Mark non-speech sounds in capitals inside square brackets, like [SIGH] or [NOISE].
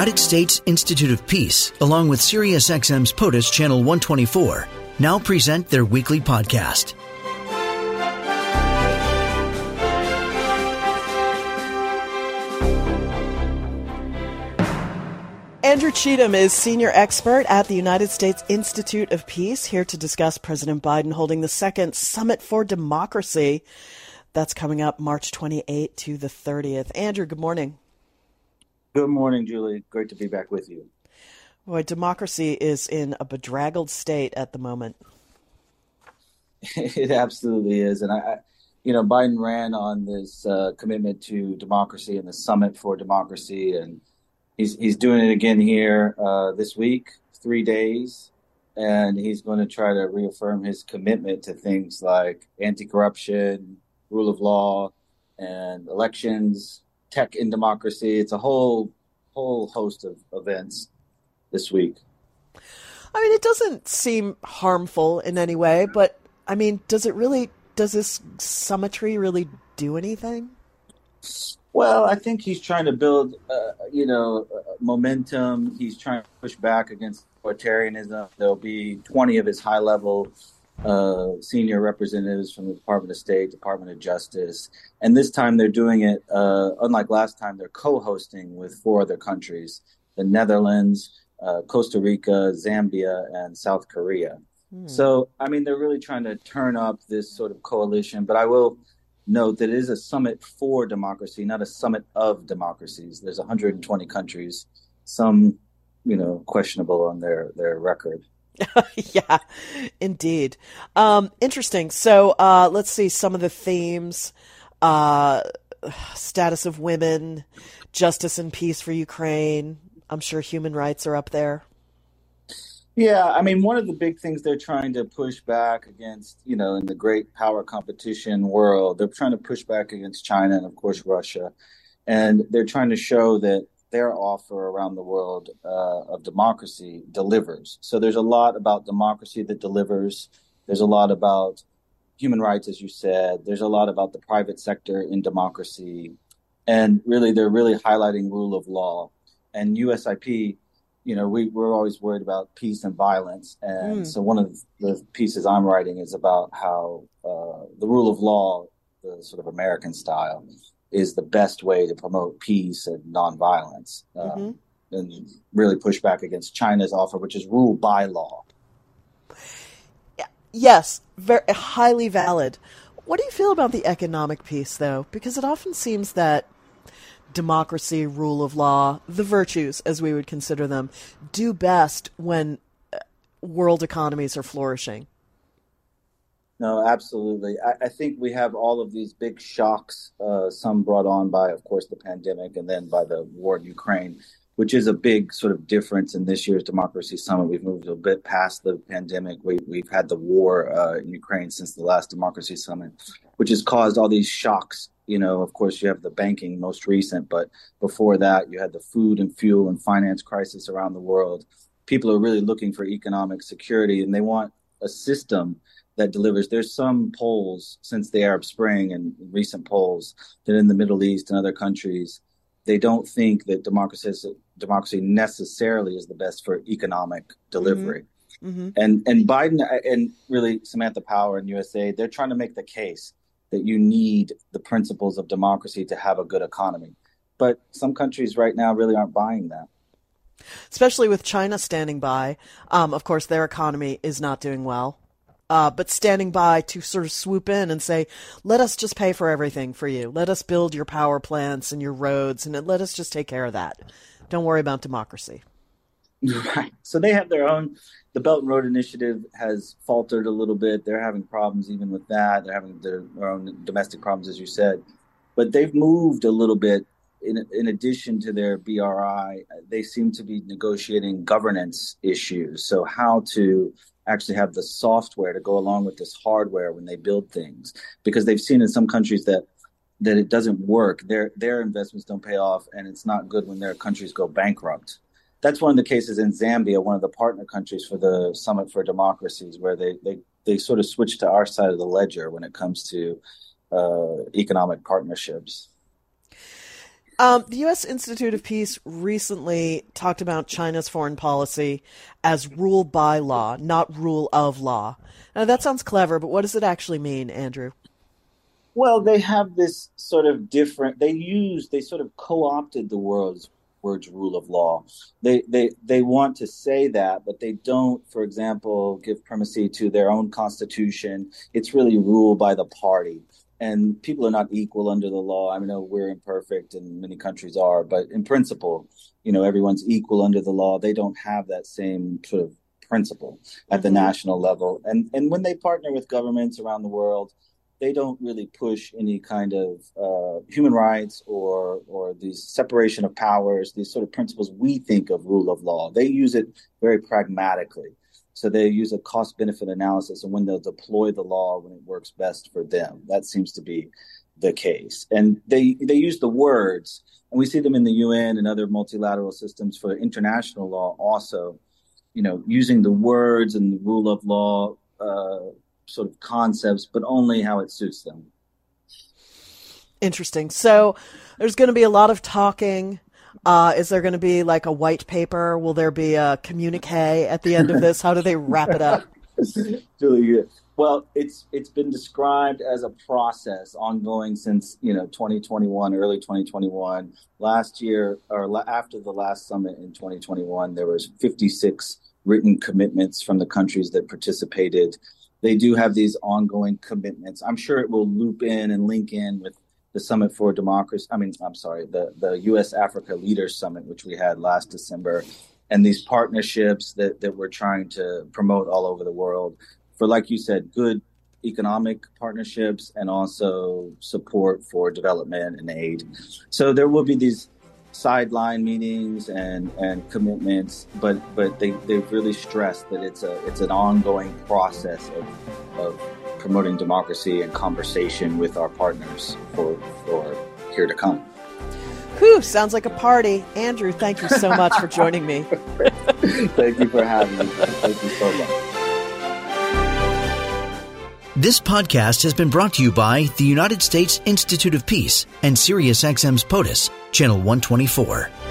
United States Institute of Peace, along with SiriusXM's POTUS Channel 124, now present their weekly podcast. Andrew Cheatham is senior expert at the United States Institute of Peace, here to discuss President Biden holding the second Summit for Democracy. That's coming up March 28th to the 30th. Andrew, good morning. Good morning, Julie. Great to be back with you. Boy, democracy is in a bedraggled state at the moment. [LAUGHS] It absolutely is, and I, you know, Biden ran on this uh, commitment to democracy and the Summit for Democracy, and he's he's doing it again here uh, this week, three days, and he's going to try to reaffirm his commitment to things like anti-corruption, rule of law, and elections, tech in democracy. It's a whole whole host of events this week. I mean, it doesn't seem harmful in any way, but I mean, does it really? Does this summitry really do anything? Well, I think he's trying to build, uh, you know, uh, momentum. He's trying to push back against authoritarianism. There'll be 20 of his high level uh, senior representatives from the Department of State, Department of Justice. And this time they're doing it, uh, unlike last time, they're co hosting with four other countries the Netherlands, uh, Costa Rica, Zambia, and South Korea. Hmm. So, I mean, they're really trying to turn up this sort of coalition. But I will note that it is a summit for democracy, not a summit of democracies. There's 120 countries, some, you know, questionable on their, their record. [LAUGHS] yeah, indeed. Um, interesting. So uh, let's see some of the themes uh, status of women, justice and peace for Ukraine. I'm sure human rights are up there. Yeah, I mean, one of the big things they're trying to push back against, you know, in the great power competition world, they're trying to push back against China and, of course, Russia. And they're trying to show that their offer around the world uh, of democracy delivers. So there's a lot about democracy that delivers. There's a lot about human rights, as you said. There's a lot about the private sector in democracy. And really, they're really highlighting rule of law. And USIP, you know, we, we're always worried about peace and violence. And mm. so one of the pieces I'm writing is about how uh, the rule of law, the sort of American style, is the best way to promote peace and nonviolence, uh, mm-hmm. and really push back against China's offer, which is rule by law. Yes, very highly valid. What do you feel about the economic piece, though? Because it often seems that democracy, rule of law, the virtues, as we would consider them, do best when uh, world economies are flourishing. No, absolutely. I, I, think we have all of these big shocks, uh, some brought on by, of course, the pandemic and then by the war in Ukraine, which is a big sort of difference in this year's Democracy Summit. We've moved a bit past the pandemic. We, have had the war uh, in Ukraine since the last Democracy Summit, which has caused all these shocks. You know, of course, you have the banking most recent, but before that, you had the food and fuel and finance crisis around the world. People are really looking for economic security and they want a system that delivers. There's some polls since the Arab Spring and recent polls that in the Middle East and other countries, they don't think that democracy democracy necessarily is the best for economic delivery. Mm-hmm. Mm-hmm. And and Biden and really Samantha Power and USAID, they're trying to make the case that you need the principles of democracy to have a good economy. But some countries right now really aren't buying that especially with China standing by. Um, of course, their economy is not doing well uh, but standing by to sort of swoop in and say, let us just pay for everything for you. Let us build your power plants and your roads, and let us just take care of that. Don't worry about democracy. [LAUGHS] Right. So they have their own. The Belt and Road Initiative has faltered a little bit. They're having problems even with that. They're having their, their own domestic problems, as you said. But they've moved a little bit. In, in addition to their BRI, they seem to be negotiating governance issues. So, how to actually have the software to go along with this hardware when they build things because they've seen in some countries that that it doesn't work. Their their investments don't pay off and it's not good when their countries go bankrupt. That's one of the cases in Zambia one of the partner countries for the summit for democracies where they they they sort of switch to our side of the ledger when it comes to uh, economic partnerships Um, the U.S. Institute of Peace recently talked about China's foreign policy as rule by law, not rule of law. Now, that sounds clever, but what does it actually mean, Andrew? Well, they have this sort of different. They use they sort of co-opted the world's words rule of law. They they they want to say that, but they don't, for example, give primacy to their own constitution. It's really rule by the party. And people are not equal under the law. I know we're imperfect and many countries are, but in principle, you know, everyone's equal under the law. They don't have that same sort of principle at the mm-hmm. national level. And and when they partner with governments around the world, they don't really push any kind of uh, human rights or or these separation of powers, these sort of principles we think of rule of law. They use it very pragmatically. So they use a cost benefit analysis and when they'll deploy the law when it works best for them. That seems to be the case. And they they use the words, and we see them in the UN and other multilateral systems for international law also. You know, using the words and the rule of law uh, sort of concepts, but only how it suits them. Interesting. So there's going to be a lot of talking. Uh, is there going to be like a white paper? Will there be a communique at the end of this? How do they wrap it up? [LAUGHS] Well, it's it's been described as a process ongoing since you know 2021, early 2021. Last year, or after the last summit in 2021, there was 56 written commitments from the countries that participated they do have these ongoing commitments. I'm sure it will loop in and link in with the Summit for Democracy. I mean, I'm sorry, the, the U.S. Africa Leaders Summit, which we had last December, and these partnerships that, that we're trying to promote all over the world for, like you said, good economic partnerships and also support for development and aid. So there will be these sideline meetings and and commitments, but but they they've really stressed that it's a it's an ongoing process of of promoting democracy and conversation with our partners for for here to come. Whew, sounds like a party. Andrew, thank you so much for joining me. [LAUGHS] thank you for having me. Thank you so much. This podcast has been brought to you by the United States Institute of Peace and SiriusXM's POTUS, Channel 124.